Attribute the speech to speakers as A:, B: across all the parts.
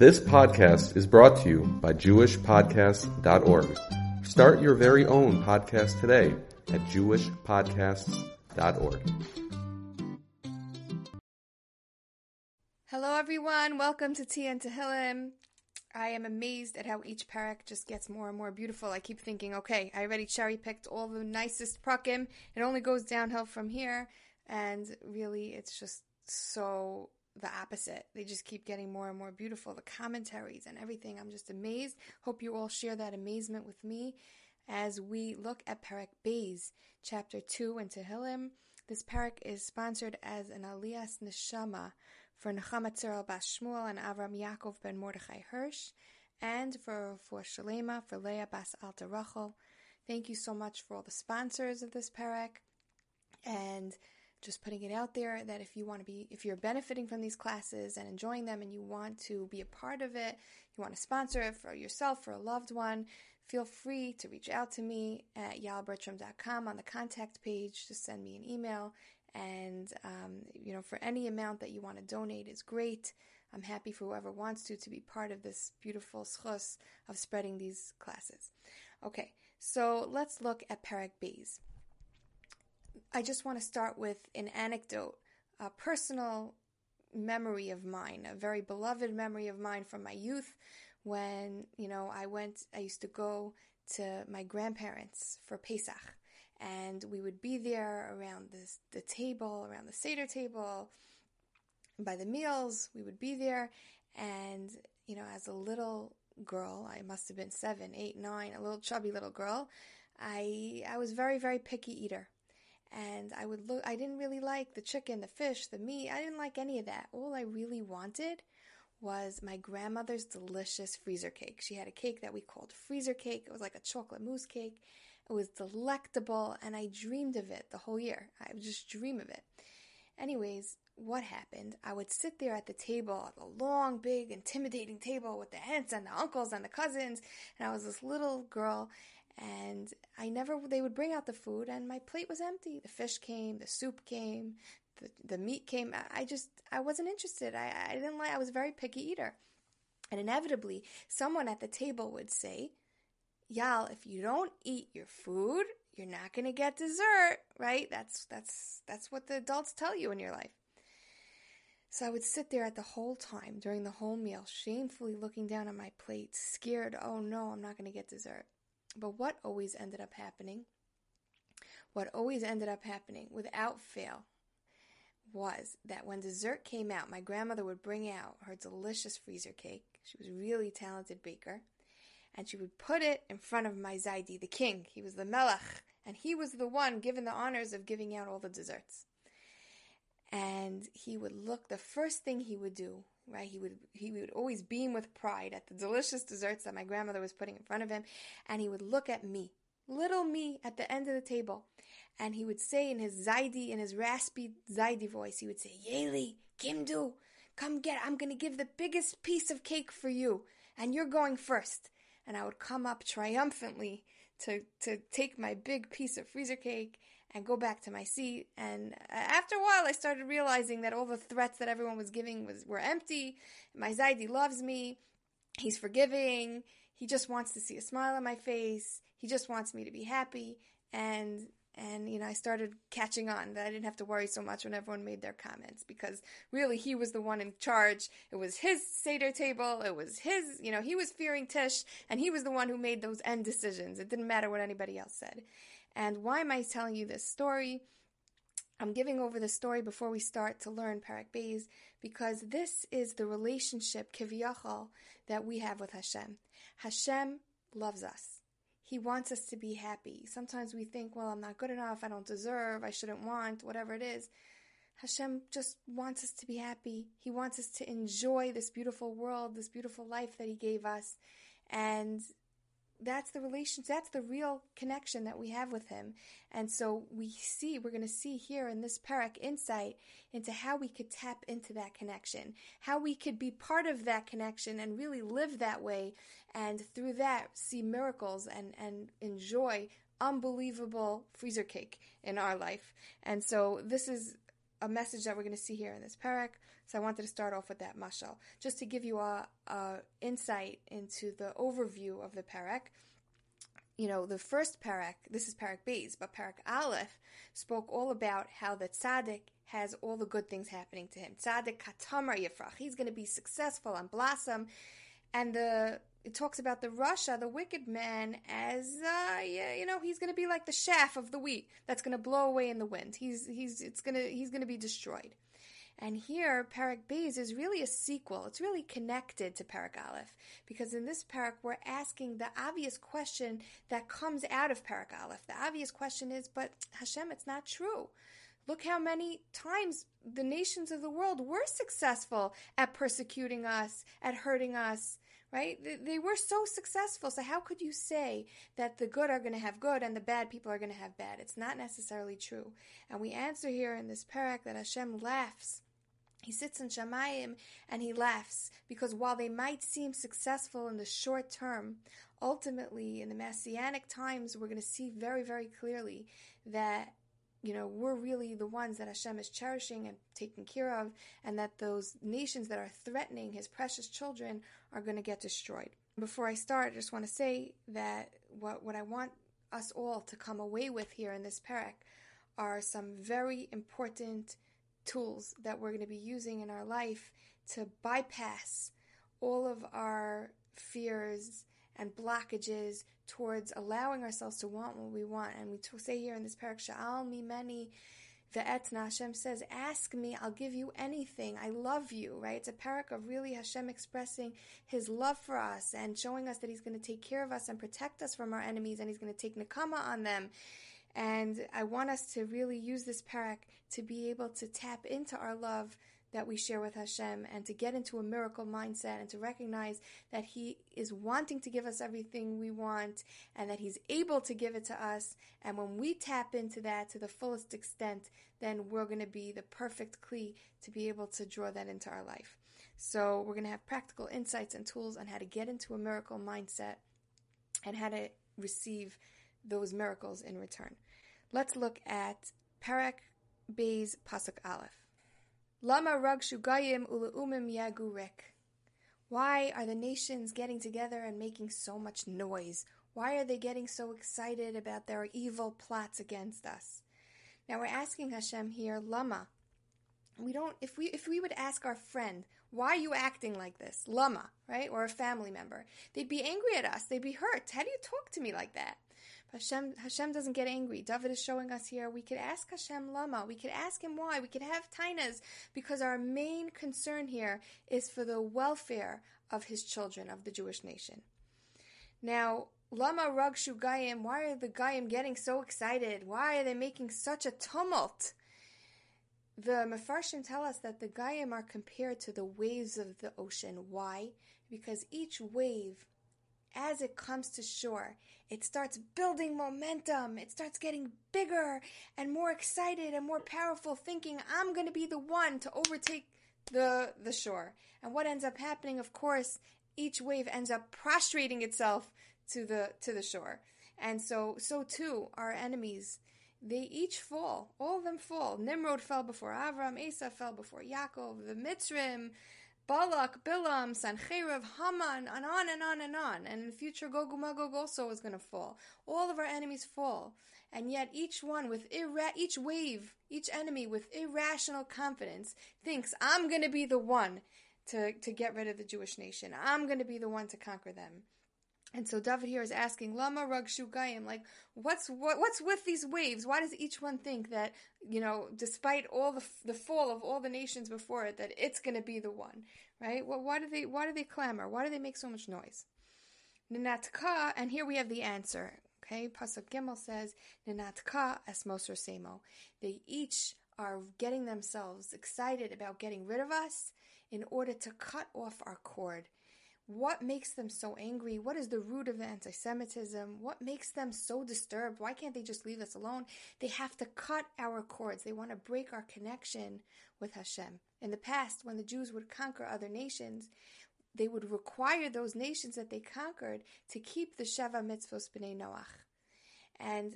A: This podcast is brought to you by JewishPodcasts.org. Start your very own podcast today at JewishPodcasts.org.
B: Hello, everyone. Welcome to Tia and Tehillim. I am amazed at how each parak just gets more and more beautiful. I keep thinking, okay, I already cherry picked all the nicest prakim. It only goes downhill from here. And really, it's just so the opposite. They just keep getting more and more beautiful. The commentaries and everything. I'm just amazed. Hope you all share that amazement with me as we look at Parak Beis, chapter 2 in Tehillim. This parak is sponsored as an Aliyas Neshama for Nechama Tzeral Bas Shmuel and Avram Yaakov ben Mordechai Hirsch, and for for Shalema for Leah Bas Alta Rachel. Thank you so much for all the sponsors of this parak, and just putting it out there that if you want to be, if you're benefiting from these classes and enjoying them and you want to be a part of it, you want to sponsor it for yourself, for a loved one, feel free to reach out to me at yalbertram.com on the contact page. Just send me an email. And, um, you know, for any amount that you want to donate is great. I'm happy for whoever wants to to be part of this beautiful zchus of spreading these classes. Okay, so let's look at Parak Beis. I just want to start with an anecdote, a personal memory of mine, a very beloved memory of mine from my youth when, you know, I went, I used to go to my grandparents for Pesach. And we would be there around this, the table, around the Seder table, by the meals. We would be there. And, you know, as a little girl, I must have been seven, eight, nine, a little chubby little girl, I, I was very, very picky eater and I would look, I didn't really like the chicken, the fish, the meat. I didn't like any of that. All I really wanted was my grandmother's delicious freezer cake. She had a cake that we called freezer cake. It was like a chocolate mousse cake. It was delectable, and I dreamed of it the whole year. I would just dream of it. Anyways, what happened? I would sit there at the table, at the long, big, intimidating table with the aunts and the uncles and the cousins, and I was this little girl, and I never they would bring out the food and my plate was empty. The fish came, the soup came, the, the meat came. I just I wasn't interested. I, I didn't like I was a very picky eater. And inevitably someone at the table would say, Y'all, if you don't eat your food, you're not gonna get dessert, right? That's that's that's what the adults tell you in your life. So I would sit there at the whole time during the whole meal, shamefully looking down at my plate, scared, oh no, I'm not gonna get dessert. But what always ended up happening, what always ended up happening without fail, was that when dessert came out, my grandmother would bring out her delicious freezer cake. She was a really talented baker. And she would put it in front of my Zaidi, the king. He was the Melech, and he was the one given the honors of giving out all the desserts. And he would look, the first thing he would do right? He would he would always beam with pride at the delicious desserts that my grandmother was putting in front of him, and he would look at me, little me, at the end of the table, and he would say in his zaidi, in his raspy zaidi voice, he would say, "Yeli, Kimdu, come get. I'm gonna give the biggest piece of cake for you, and you're going first. And I would come up triumphantly to to take my big piece of freezer cake and go back to my seat. And after a while, I started realizing that all the threats that everyone was giving was were empty. My Zaidi loves me. He's forgiving. He just wants to see a smile on my face. He just wants me to be happy. And and you know, I started catching on that I didn't have to worry so much when everyone made their comments because really he was the one in charge. It was his seder table. It was his. You know, he was fearing Tish, and he was the one who made those end decisions. It didn't matter what anybody else said. And why am I telling you this story? I'm giving over the story before we start to learn Parak Beis because this is the relationship kiviyachal that we have with Hashem. Hashem loves us. He wants us to be happy. Sometimes we think, well, I'm not good enough, I don't deserve, I shouldn't want, whatever it is. Hashem just wants us to be happy. He wants us to enjoy this beautiful world, this beautiful life that He gave us. And that's the relation that's the real connection that we have with him and so we see we're going to see here in this parak insight into how we could tap into that connection how we could be part of that connection and really live that way and through that see miracles and and enjoy unbelievable freezer cake in our life and so this is a message that we're going to see here in this parak. So I wanted to start off with that mashal, just to give you a, a insight into the overview of the parak. You know, the first parak, this is parak Beis, but parak Aleph spoke all about how the tzaddik has all the good things happening to him. Tzaddik katamar yifrach, he's going to be successful and blossom. And the it talks about the rasha, the wicked man, as uh, yeah, you know, he's going to be like the chaff of the wheat that's going to blow away in the wind. He's he's it's going to he's going to be destroyed. And here, Parak Beis is really a sequel. It's really connected to Parak Aleph because in this parak we're asking the obvious question that comes out of Parak Aleph. The obvious question is, but Hashem, it's not true. Look how many times the nations of the world were successful at persecuting us, at hurting us, right? They, were so successful. So how could you say that the good are going to have good and the bad people are going to have bad? It's not necessarily true. And we answer here in this parak that Hashem laughs. He sits in Shamayim and he laughs because while they might seem successful in the short term, ultimately in the messianic times, we're going to see very, very clearly that you know, we're really the ones that Hashem is cherishing and taking care of, and that those nations that are threatening his precious children are going to get destroyed. Before I start, I just want to say that what, what I want us all to come away with here in this parak are some very important tools that we're going to be using in our life to bypass all of our fears and blockages towards allowing ourselves to want what we want. And we say here in this parak, Sha'al mimeni ve'etna, Hashem says, ask me, I'll give you anything. I love you, right? It's a parak of really Hashem expressing his love for us and showing us that he's going to take care of us and protect us from our enemies and he's going to take nakama on them. And I want us to really use this parak to be able to tap into our love that we share with Hashem and to get into a miracle mindset and to recognize that He is wanting to give us everything we want and that He's able to give it to us. And when we tap into that to the fullest extent, then we're going to be the perfect kli to be able to draw that into our life. So we're going to have practical insights and tools on how to get into a miracle mindset and how to receive those miracles in return. Let's look at Parak Beis Pasuk Aleph. Lama rag shugayim ulaumim yagurek. Why are the nations getting together and making so much noise? Why are they getting so excited about their evil plots against us? Now we're asking Hashem here, Lama. We don't if we if we would ask our friend, why are you acting like this? Lama, right? Or a family member. They'd be angry at us. They'd be hurt. How do you talk to me like that? Hashem, Hashem doesn't get angry. David is showing us here we could ask Hashem Lama. We could ask him why. We could have tainas because our main concern here is for the welfare of his children, of the Jewish nation. Now, Lama Rag Shugayim, why are the Gayim getting so excited? Why are they making such a tumult? The Mefarshim tell us that the Gayim are compared to the waves of the ocean. Why? Because each wave as it comes to shore, it starts building momentum. It starts getting bigger and more excited and more powerful, thinking, I'm going to be the one to overtake the, the shore. And what ends up happening, of course, each wave ends up prostrating itself to the, to the shore. And so, so too, our enemies, they each fall. All of them fall. Nimrod fell before Avram, Eisav fell before Yaakov, the Mitzrim, Balak, Bilam, Sancheriv, Haman, and on and on and on. And in the future, Gog and Magog also is going to fall. All of our enemies fall. And yet each one with ira- each wave, each enemy with irrational confidence thinks, I'm going to be the one to, to get rid of the Jewish nation. I'm going to be the one to conquer them. And so David here is asking, Lama Rug Shugayim, like, what's what, what's with these waves? Why does each one think that, you know, despite all the the fall of all the nations before it, that it's going to be the one, right? Well, why do they why do they clamor? Why do they make so much noise? Ninatka, and here we have the answer. Okay, Pasuk Gimel says, Ninatka esmoser semo. They each are getting themselves excited about getting rid of us in order to cut off our cord what makes them so angry? What is the root of the anti Semitism? What makes them so disturbed? Why can't they just leave us alone? They have to cut our cords. They want to break our connection with Hashem. In the past, when the Jews would conquer other nations, they would require those nations that they conquered to keep the Sheva mitzvos b'nei Noach. And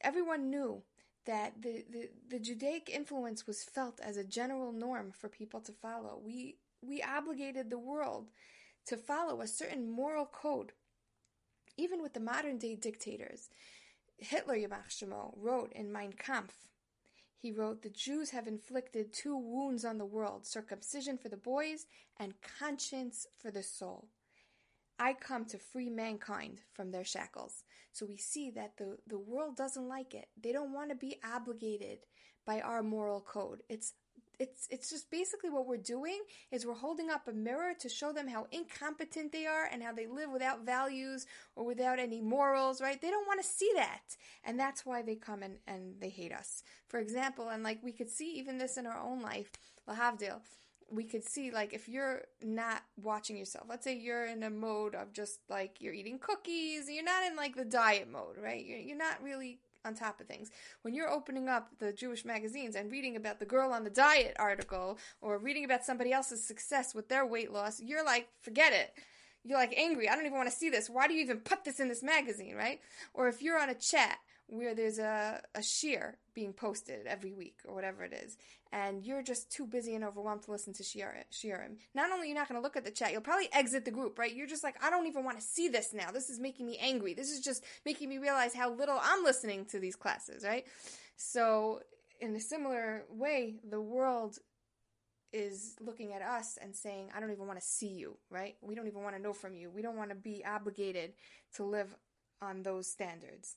B: everyone knew that the, the, the Judaic influence was felt as a general norm for people to follow. We we obligated the world to follow a certain moral code. Even with the modern day dictators, Hitler Yamach wrote in Mein Kampf, he wrote, The Jews have inflicted two wounds on the world circumcision for the boys and conscience for the soul. I come to free mankind from their shackles. So we see that the, the world doesn't like it. They don't want to be obligated by our moral code. It's it's it's just basically what we're doing is we're holding up a mirror to show them how incompetent they are and how they live without values or without any morals, right? They don't want to see that. And that's why they come and, and they hate us. For example, and like we could see even this in our own life, Lahavdil, we could see like if you're not watching yourself let's say you're in a mode of just like you're eating cookies you're not in like the diet mode right you're, you're not really on top of things. When you're opening up the jewish magazines and reading about the girl on the diet article or reading about somebody else's success with their weight loss you're like forget it you're like angry i don't even want to see this why do you even put this in this magazine right or if you're on a chat where there's a, a shiur being posted every week or whatever it is, and you're just too busy and overwhelmed to listen to shiurim. Not only you're not going to look at the chat, you'll probably exit the group, right? You're just like, I don't even want to see this now. This is making me angry. This is just making me realize how little I'm listening to these classes, right? So, in a similar way, the world is looking at us and saying, I don't even want to see you, right? We don't even want to know from you. We don't want to be obligated to live on those standards.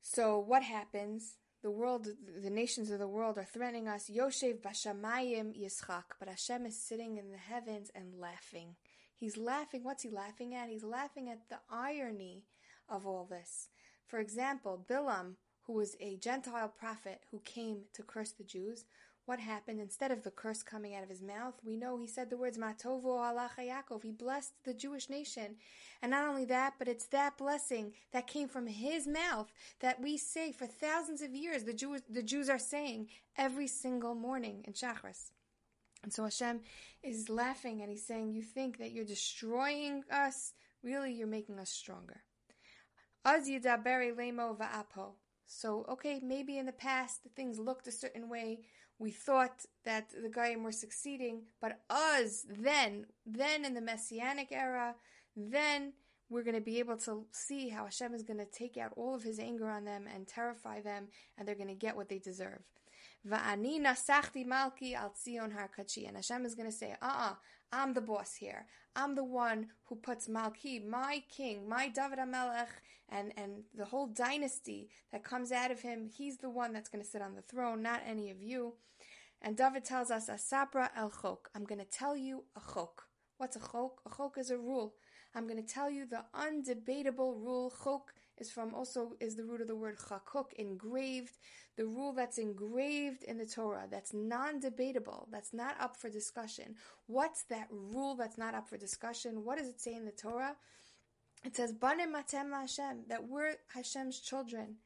B: So what happens? The world, the nations of the world are threatening us. Yoshev bashamayim yischak, but Hashem is sitting in the heavens and laughing. He's laughing. What's he laughing at? He's laughing at the irony of all this. For example, Bilam, who was a Gentile prophet who came to curse the Jews, what happened instead of the curse coming out of his mouth? We know he said the words Matovo Allah Yaakov. He blessed the Jewish nation. And not only that, but it's that blessing that came from his mouth that we say for thousands of years the Jews the Jews are saying every single morning in Shachris. And so Hashem is laughing and he's saying, You think that you're destroying us? Really, you're making us stronger. So, okay, maybe in the past things looked a certain way we thought that the Goyim were succeeding, but us then, then in the Messianic era, then we're going to be able to see how Hashem is going to take out all of his anger on them and terrify them, and they're going to get what they deserve. Va'ani nasachti malki al Tzion har And Hashem is going to say, uh-uh, I'm the boss here. I'm the one who puts Malki, my king, my David HaMelech, and, and the whole dynasty that comes out of him, he's the one that's going to sit on the throne, not any of you. And David tells us, Asapra el chok. I'm going to tell you a chok. What's a chok? A chok is a rule. I'm going to tell you the undebatable rule. Chok is from also is the root of the word chakuk, engraved. The rule that's engraved in the Torah, that's non-debatable, that's not up for discussion. What's that rule that's not up for discussion? What does it say in the Torah? It says, Banim matem Hashem, that we're Hashem's children.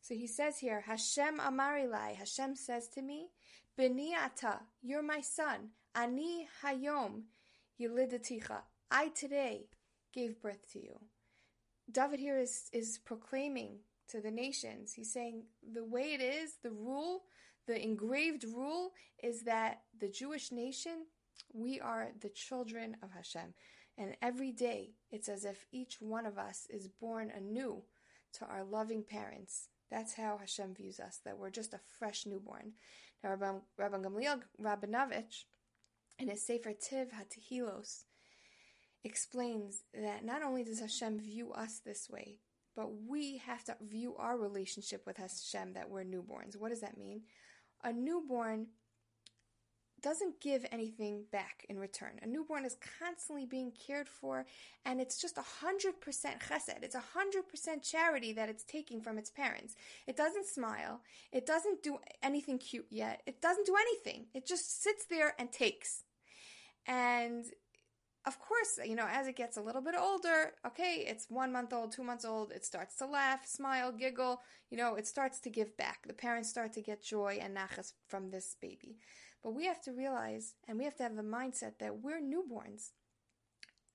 B: So he says here, Hashem amarilai, Hashem says to me, Beni ata, you're my son. Ani hayom yilidaticha. I today gave birth to you. David here is, is proclaiming to the nations. He's saying the way it is, the rule, the engraved rule is that the Jewish nation, we are the children of Hashem. And every day, it's as if each one of us is born anew to our loving parents. That's how Hashem views us, that we're just a fresh newborn. Now, Rabban, Rabban Gamliel Rabinovich, in his Sefer Tiv HaTehilos, explains that not only does Hashem view us this way, but we have to view our relationship with Hashem that we're newborns. What does that mean? A newborn doesn't give anything back in return. A newborn is constantly being cared for, and it's just 100% chesed. It's 100% charity that it's taking from its parents. It doesn't smile. It doesn't do anything cute yet. It doesn't do anything. It just sits there and takes. And of course, you know, as it gets a little bit older, okay, it's one month old, two months old, it starts to laugh, smile, giggle, you know, it starts to give back. The parents start to get joy and nachas from this baby. But we have to realize and we have to have the mindset that we're newborns.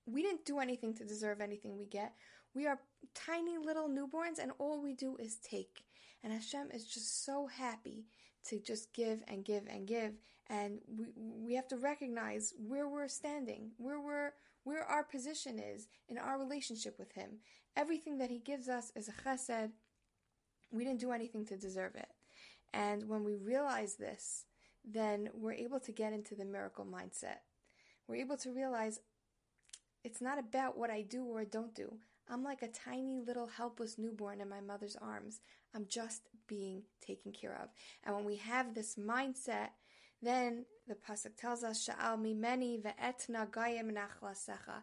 B: We didn't do anything to deserve anything we get. We are tiny little newborns, and all we do is take. And Hashem is just so happy to just give and give and give. And we, we have to recognize where we're standing, where we're, where our position is in our relationship with Him. Everything that He gives us is a chesed. We didn't do anything to deserve it. And when we realize this, then we're able to get into the miracle mindset. We're able to realize it's not about what I do or don't do. I'm like a tiny little helpless newborn in my mother's arms. I'm just being taken care of. And when we have this mindset, then the pasuk tells us, "Sha'al mimeni ve'etna gayim nachlasecha."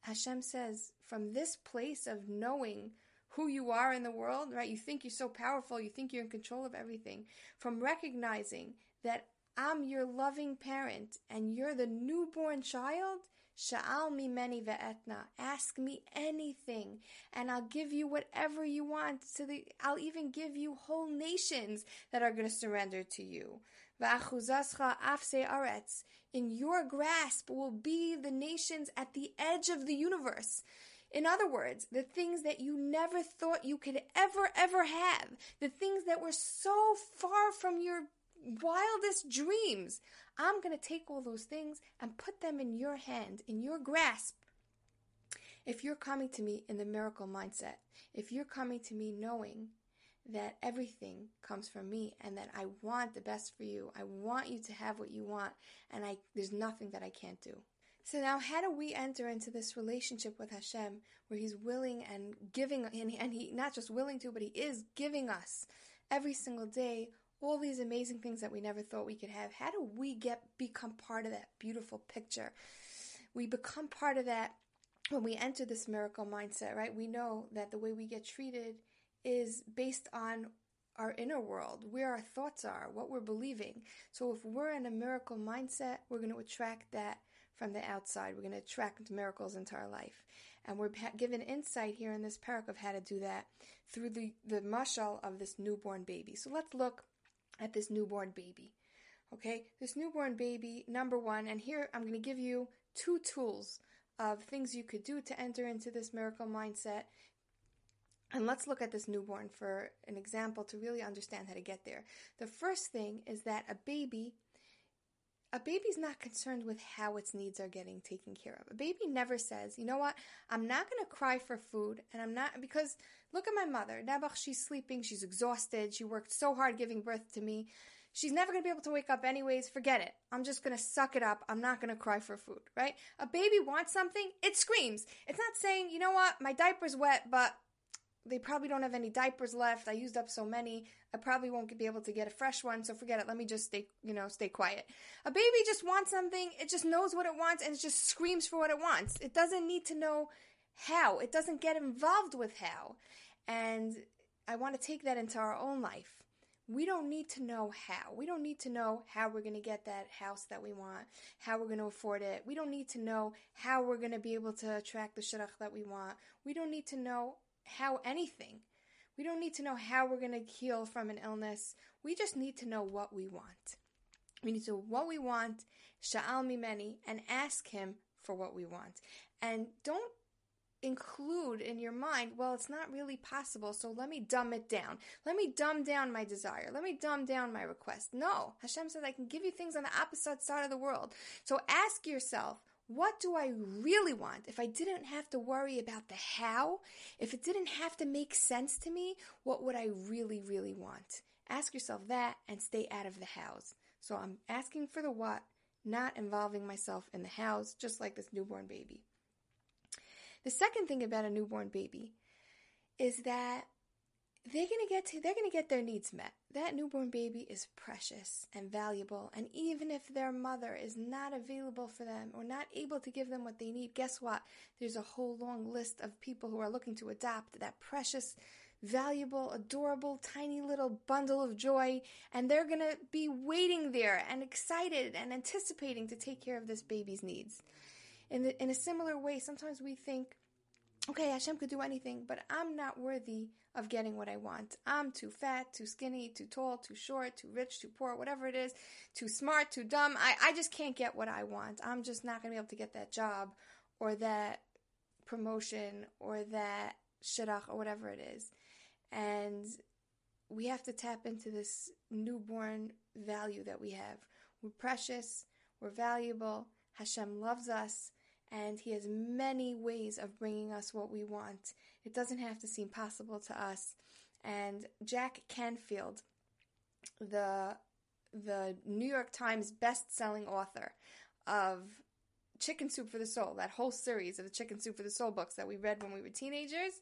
B: Hashem says, from this place of knowing who you are in the world, right? You think you're so powerful, you think you're in control of everything. From recognizing that I'm your loving parent and you're the newborn child, Sha'al mimeni ve'etna. Ask me anything, and I'll give you whatever you want. To the, I'll even give you whole nations that are going to surrender to you. Afse aretz. In your grasp will be the nations at the edge of the universe. In other words, the things that you never thought you could ever, ever have, the things that were so far from your wildest dreams. I'm going to take all those things and put them in your hand, in your grasp. If you're coming to me in the miracle mindset, if you're coming to me knowing that everything comes from me and that I want the best for you, I want you to have what you want, and I there's nothing that I can't do. So now, how do we enter into this relationship with Hashem, where He's willing and giving, and, and He not just willing to, but He is giving us every single day all these amazing things that we never thought we could have. How do we get become part of that beautiful picture? We become part of that when we enter this miracle mindset, right? We know that the way we get treated is based on our inner world, where our thoughts are, what we're believing. So if we're in a miracle mindset, we're going to attract that from the outside. We're going to attract miracles into our life. And we're given insight here in this parak of how to do that through the, the mashal of this newborn baby. So let's look at this newborn baby. Okay, this newborn baby, number one, and here I'm going to give you two tools of things you could do to enter into this miracle mindset. And let's look at this newborn for an example to really understand how to get there. The first thing is that a baby a baby's not concerned with how its needs are getting taken care of. A baby never says, you know what, I'm not going to cry for food, and I'm not, because look at my mother. Nabach, she's sleeping, she's exhausted, she worked so hard giving birth to me. She's never going to be able to wake up anyways. Forget it. I'm just going to suck it up. I'm not going to cry for food, right? A baby wants something, it screams. It's not saying, you know what, my diaper's wet, but they probably don't have any diapers left. I used up so many. I probably won't be able to get a fresh one, so forget it. Let me just stay, you know, stay quiet. A baby just wants something. It just knows what it wants and it just screams for what it wants. It doesn't need to know how. It doesn't get involved with how. And I want to take that into our own life. We don't need to know how. We don't need to know how we're going to get that house that we want, how we're going to afford it. We don't need to know how we're going to be able to attract the shidduch that we want. We don't need to know how anything. We don't need to know how we're going to heal from an illness. We just need to know what we want. We need to know what we want, sha'al mimeni, and ask him for what we want. And don't include in your mind, well, it's not really possible, so let me dumb it down. Let me dumb down my desire. Let me dumb down my request. No, Hashem says I can give you things on the opposite side of the world. So ask yourself, what do I really want? If I didn't have to worry about the how, if it didn't have to make sense to me, what would I really, really want? Ask yourself that and stay out of the hows. So I'm asking for the what, not involving myself in the hows, just like this newborn baby. The second thing about a newborn baby is that they're to get to they're to get their needs met. That newborn baby is precious and valuable, and even if their mother is not available for them or not able to give them what they need, guess what? There's a whole long list of people who are looking to adopt that precious, valuable, adorable, tiny little bundle of joy, and they're to be waiting there and excited and anticipating to take care of this baby's needs. In the, in a similar way, sometimes we think okay, Hashem could do anything, but I'm not worthy of getting what I want. I'm too fat, too skinny, too tall, too short, too rich, too poor, whatever it is, too smart, too dumb. I, I just can't get what I want. I'm just not going to be able to get that job or that promotion or that shidduch or whatever it is. And we have to tap into this newborn value that we have. We're precious, we're valuable, Hashem loves us, and He has many ways of bringing us what we want. It doesn't have to seem possible to us. And Jack Canfield, the the New York Times best-selling author of Chicken Soup for the Soul, that whole series of the Chicken Soup for the Soul books that we read when we were teenagers,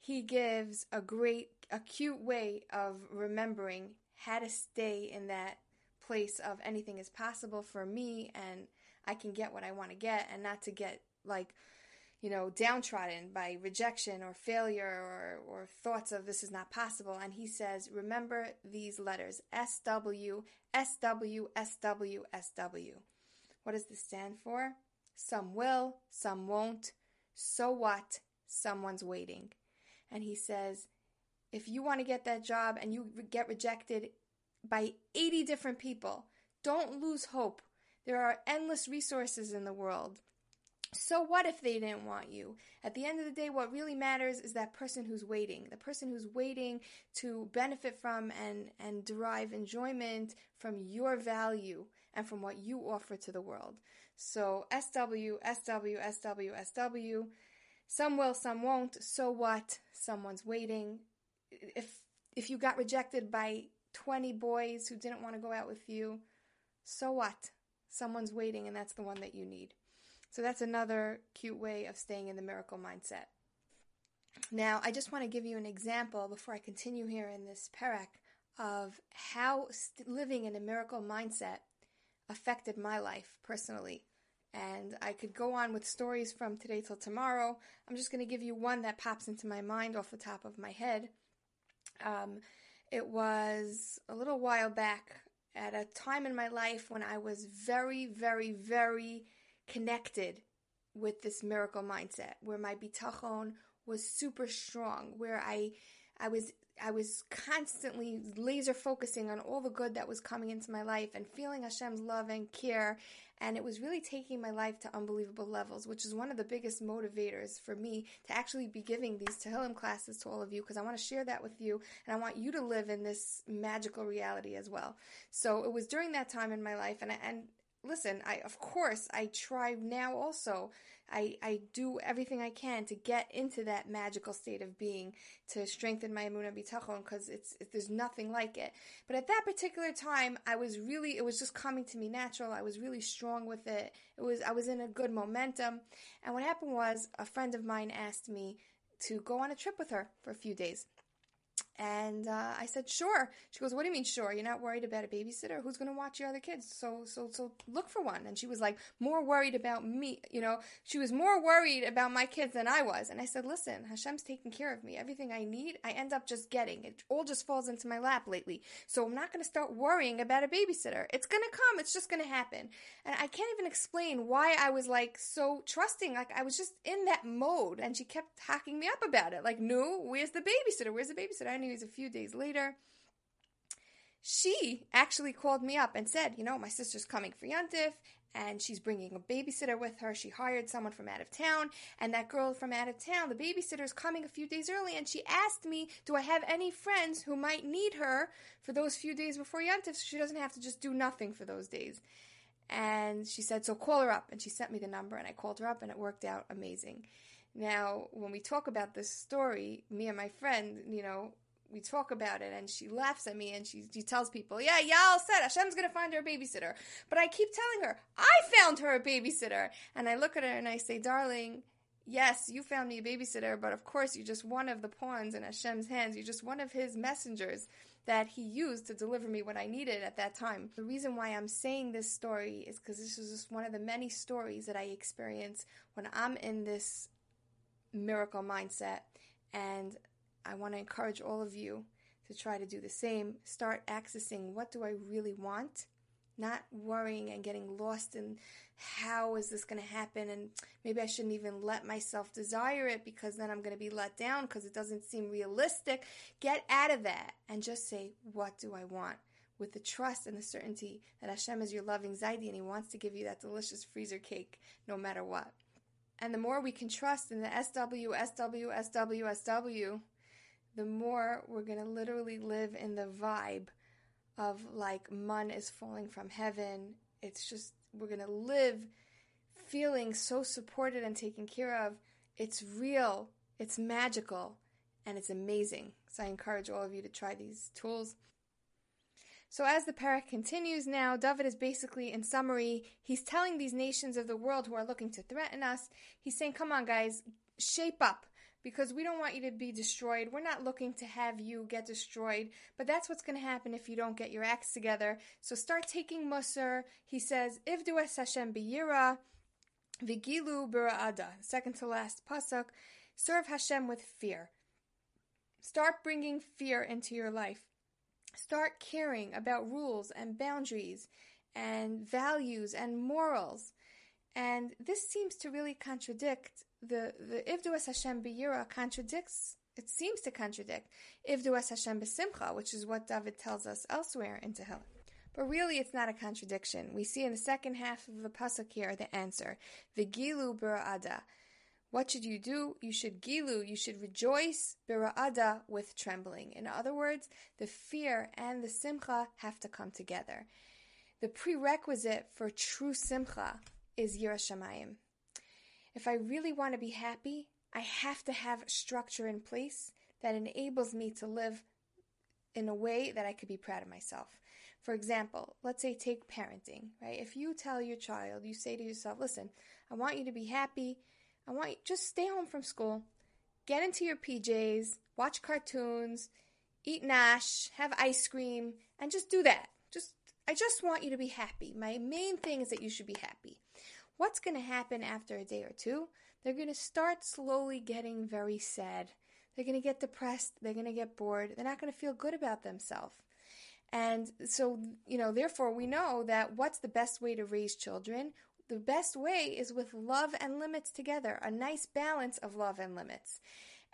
B: he gives a great, a cute way of remembering how to stay in that place of anything is possible for me and I can get what I want to get and not to get like, you know, downtrodden by rejection or failure or, or thoughts of this is not possible. And he says, remember these letters S W, S W, S W, S W. What does this stand for? Some will, some won't. So what? Someone's waiting. And he says, if you want to get that job and you get rejected by 80 different people, don't lose hope. There are endless resources in the world. So what if they didn't want you? At the end of the day, what really matters is that person who's waiting, the person who's waiting to benefit from and, and derive enjoyment from your value and from what you offer to the world. So SW, SW, SW, SW. Some will, some won't. So what? Someone's waiting. If if you got rejected by 20 boys who didn't want to go out with you, so what? Someone's waiting and that's the one that you need. So that's another cute way of staying in the miracle mindset. Now, I just want to give you an example before I continue here in this parak of how st- living in a miracle mindset affected my life personally. And I could go on with stories from today till tomorrow. I'm just going to give you one that pops into my mind off the top of my head. Um, it was a little while back at a time in my life when I was very, very, very connected with this miracle mindset, where my bitachon was super strong, where I, I was I was constantly laser focusing on all the good that was coming into my life and feeling Hashem's love and care. And it was really taking my life to unbelievable levels, which is one of the biggest motivators for me to actually be giving these Tehillim classes to all of you because I want to share that with you and I want you to live in this magical reality as well. So it was during that time in my life and, I, and listen, I of course I try now also I, I do everything I can to get into that magical state of being to strengthen my emunah bitachon because it's it, there's nothing like it. But at that particular time, I was really it was just coming to me natural. I was really strong with it. It was I was in a good momentum. And what happened was a friend of mine asked me to go on a trip with her for a few days. And uh, I said, sure. She goes, what do you mean, sure? You're not worried about a babysitter? Who's going to watch your other kids? So, so, so look for one. And she was like, more worried about me. You know, she was more worried about my kids than I was. And I said, listen, Hashem's taking care of me. Everything I need, I end up just getting. It all just falls into my lap lately. So I'm not going to start worrying about a babysitter. It's going to come. It's just going to happen. And I can't even explain why I was like so trusting. Like I was just in that mode. And she kept hacking me up about it. Like, no, where's the babysitter? Where's the babysitter? Knew a few days later, she actually called me up and said, You know, my sister's coming for Yontif and she's bringing a babysitter with her. She hired someone from out of town, and that girl from out of town, the babysitter, is coming a few days early. And she asked me, Do I have any friends who might need her for those few days before Yontif so she doesn't have to just do nothing for those days? And she said, So call her up. And she sent me the number, and I called her up, and it worked out amazing. Now, when we talk about this story, me and my friend, you know, we talk about it and she laughs at me and she, she tells people, yeah, y'all said Hashem's going to find her a babysitter. But I keep telling her, I found her a babysitter. And I look at her and I say, darling, yes, you found me a babysitter, but of course you're just one of the pawns in Hashem's hands. You're just one of his messengers that he used to deliver me what I needed at that time. The reason why I'm saying this story is because this is just one of the many stories that I experience when I'm in this miracle mindset and I want to encourage all of you to try to do the same. Start accessing what do I really want? Not worrying and getting lost in how is this going to happen and maybe I shouldn't even let myself desire it because then I'm going to be let down because it doesn't seem realistic. Get out of that and just say, what do I want? With the trust and the certainty that Hashem is your loving Zaidi and He wants to give you that delicious freezer cake no matter what. And the more we can trust in the SW, SW, SW, SW, the more we're going to literally live in the vibe of like man is falling from heaven. It's just, we're going to live feeling so supported and taken care of. It's real, it's magical, and it's amazing. So I encourage all of you to try these tools. So as the parak continues now, David is basically, in summary, he's telling these nations of the world who are looking to threaten us, he's saying, come on guys, shape up because we don't want you to be destroyed. We're not looking to have you get destroyed, but that's what's going to happen if you don't get your acts together. So start taking Musar. He says, Ivdu es Hashem biyira, vigilu bira'ada. Second to last pasuk, serve Hashem with fear. Start bringing fear into your life. Start caring about rules and boundaries and values and morals. And this seems to really contradict the the Ivdu es Hashem b'yira contradicts. It seems to contradict Ivdu es Hashem b'simcha, which is what David tells us elsewhere in Tehillim. But really, it's not a contradiction. We see in the second half of the pasuk here the answer: Vigilu bira'ada. What should you do? You should gilu, you should rejoice bira'ada with trembling. In other words, the fear and the simcha have to come together. The prerequisite for true simcha is yiras Shamayim. If I really want to be happy, I have to have structure in place that enables me to live in a way that I could be proud of myself. For example, let's say take parenting, right? If you tell your child, you say to yourself, listen, I want you to be happy, I want you just stay home from school, get into your PJs, watch cartoons, eat nash, have ice cream, and just do that. Just I just want you to be happy. My main thing is that you should be happy. What's going to happen after a day or two? They're going to start slowly getting very sad. They're going to get depressed. They're going to get bored. They're not going to feel good about themselves. And so, you know, therefore, we know that what's the best way to raise children? The best way is with love and limits together, a nice balance of love and limits.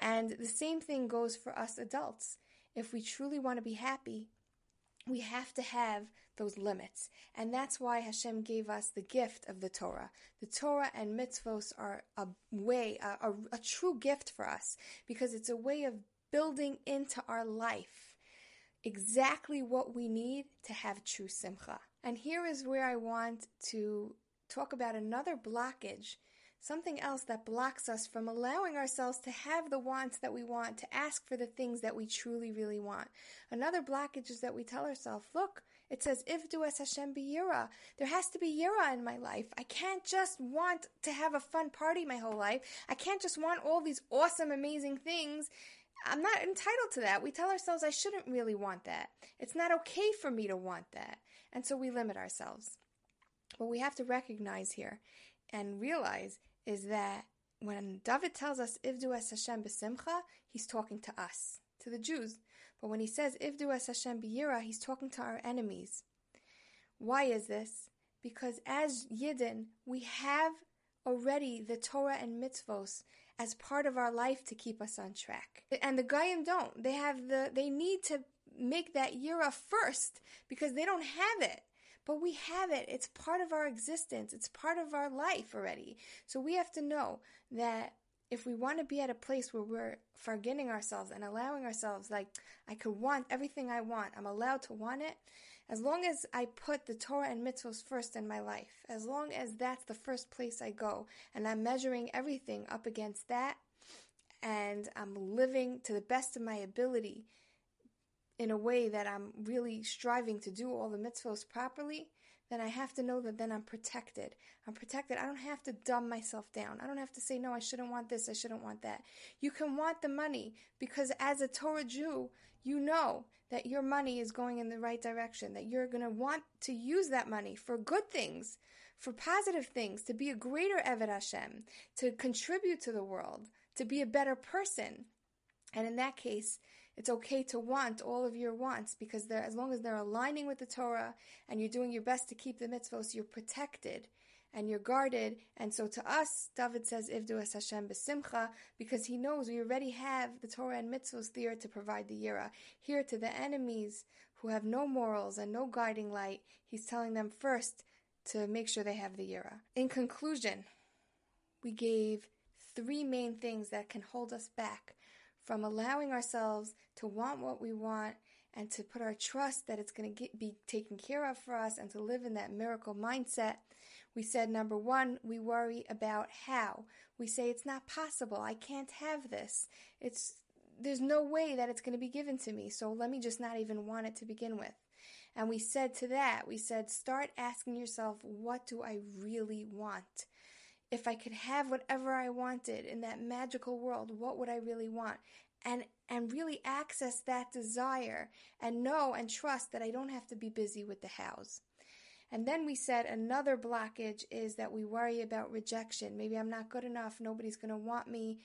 B: And the same thing goes for us adults. If we truly want to be happy, we have to have those limits. And that's why Hashem gave us the gift of the Torah. The Torah and mitzvos are a way, a, a, a true gift for us because it's a way of building into our life exactly what we need to have true simcha. And here is where I want to talk about another blockage, something else that blocks us from allowing ourselves to have the wants that we want, to ask for the things that we truly, really want. Another blockage is that we tell ourselves, look, it says, Ivdu es Hashem biyira. There has to be yira in my life. I can't just want to have a fun party my whole life. I can't just want all these awesome, amazing things. I'm not entitled to that. We tell ourselves I shouldn't really want that. It's not okay for me to want that. And so we limit ourselves. What we have to recognize here and realize is that when David tells us Ivdu es Hashem b'simcha, he's talking to us, to the Jews. But when he says Ivdu es Hashem b'yira, he's talking to our enemies. Why is this? Because as Yidden, we have already the Torah and mitzvos as part of our life to keep us on track. And the Goyim don't. They have the they need to make that yira first because they don't have it. But we have it. It's part of our existence. It's part of our life already. So we have to know that if we want to be at a place where we're forgetting ourselves and allowing ourselves, like, I could want everything I want, I'm allowed to want it, as long as I put the Torah and mitzvahs first in my life, as long as that's the first place I go, and I'm measuring everything up against that, and I'm living to the best of my ability in a way that I'm really striving to do all the mitzvahs properly, then I have to know that then I'm protected. I'm protected. I don't have to dumb myself down. I don't have to say, no, I shouldn't want this, I shouldn't want that. You can want the money because as a Torah Jew, you know that your money is going in the right direction, that you're going to want to use that money for good things, for positive things, to be a greater Eved Hashem, to contribute to the world, to be a better person. And in that case, it's okay to want all of your wants because they're, as long as they're aligning with the Torah and you're doing your best to keep the mitzvahs, you're protected and you're guarded. And so to us, David says, Ivdu es Hashem besimcha, because he knows we already have the Torah and mitzvahs there to provide the yira. Here to the enemies who have no morals and no guiding light, he's telling them first to make sure they have the yira. In conclusion, we gave three main things that can hold us back from allowing ourselves to want what we want and to put our trust that it's going to be taken care of for us and to live in that miracle mindset. We said number one, we worry about how. We say it's not possible. I can't have this. It's there's no way that it's going to be given to me. So let me just not even want it to begin with. And we said to that, we said, start asking yourself, what do I really want? If I could have whatever I wanted in that magical world, what would I really want? And and really access that desire and know and trust that I don't have to be busy with the hows. And then we said another blockage is that we worry about rejection. Maybe I'm not good enough, nobody's going to want me.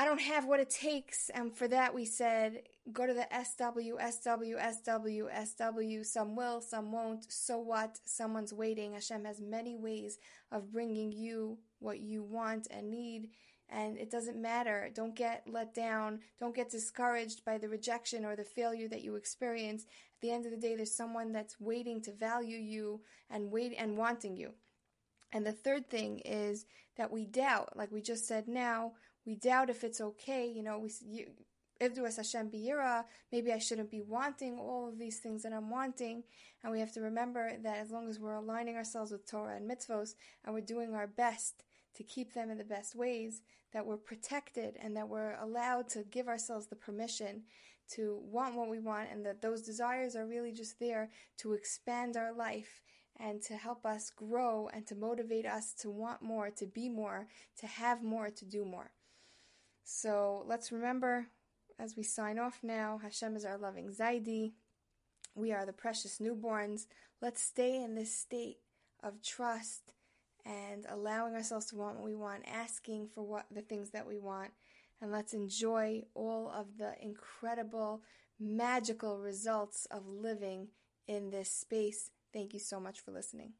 B: I don't have what it takes. And for that, we said, go to the SW, SW, SW, SW. Some will, some won't. So what? Someone's waiting. Hashem has many ways of bringing you what you want and need. And it doesn't matter. Don't get let down. Don't get discouraged by the rejection or the failure that you experience. At the end of the day, there's someone that's waiting to value you and wait and wanting you. And the third thing is that we doubt, like we just said now, we doubt if it's okay. You know, we you, Ivdu Hashem biyira, maybe I shouldn't be wanting all of these things that I'm wanting. And we have to remember that as long as we're aligning ourselves with Torah and mitzvos and we're doing our best to keep them in the best ways, that we're protected and that we're allowed to give ourselves the permission to want what we want and that those desires are really just there to expand our life and to help us grow and to motivate us to want more, to be more, to have more, to do more. So let's remember as we sign off now Hashem is our loving Zaidi. We are the precious newborns. Let's stay in this state of trust and allowing ourselves to want what we want, asking for what the things that we want, and let's enjoy all of the incredible, magical results of living in this space. Thank you so much for listening.